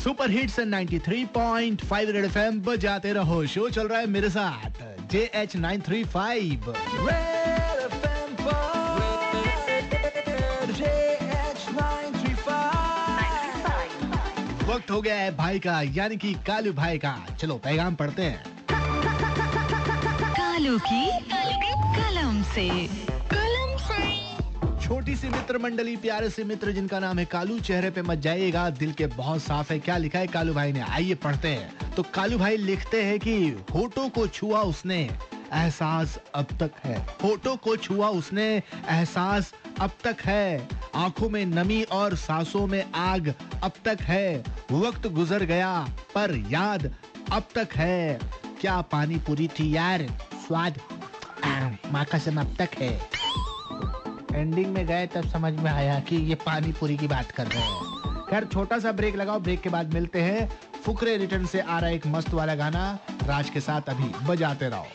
Super hits 93.5 red FM बजाते रहो। Show चल रहा है मेरे साथ J H nine three five वक्त हो गया है भाई का यानी कि कालू भाई का। चलो पैगाम पढ़ते हैं। कालू की कलम से कलम से। छोटी सी मित्र मंडली, प्यारे से मित्र, जिनका नाम है कालू, चेहरे पे मत जाइएगा, दिल के बहुत साफ़ है। क्या लिखा है कालू भाई ने? आइए पढ़ते हैं। तो कालू भाई लिखते हैं कि होठों को छुआ उसने, एहसास अब तक है। होठों को छुआ उसने, एहसास अब तक है। आँखों में नमी और सांसों में आग अब तक है। वक्त गुजर गया, पर याद अब तक है। क्या पानी पूरी थी यार? स्वाद। माँ कसम अब तक है। एंडिंग में गए, तब समझ में आया कि ये पानी पूरी की बात कर रहे हैं। खैर, छोटा सा ब्रेक लगाओ ब्रेक के बाद मिलते हैं। फुकरे रिटर्न से आ रहा एक मस्त वाला गाना। राज के साथ अभी बजाते रहो।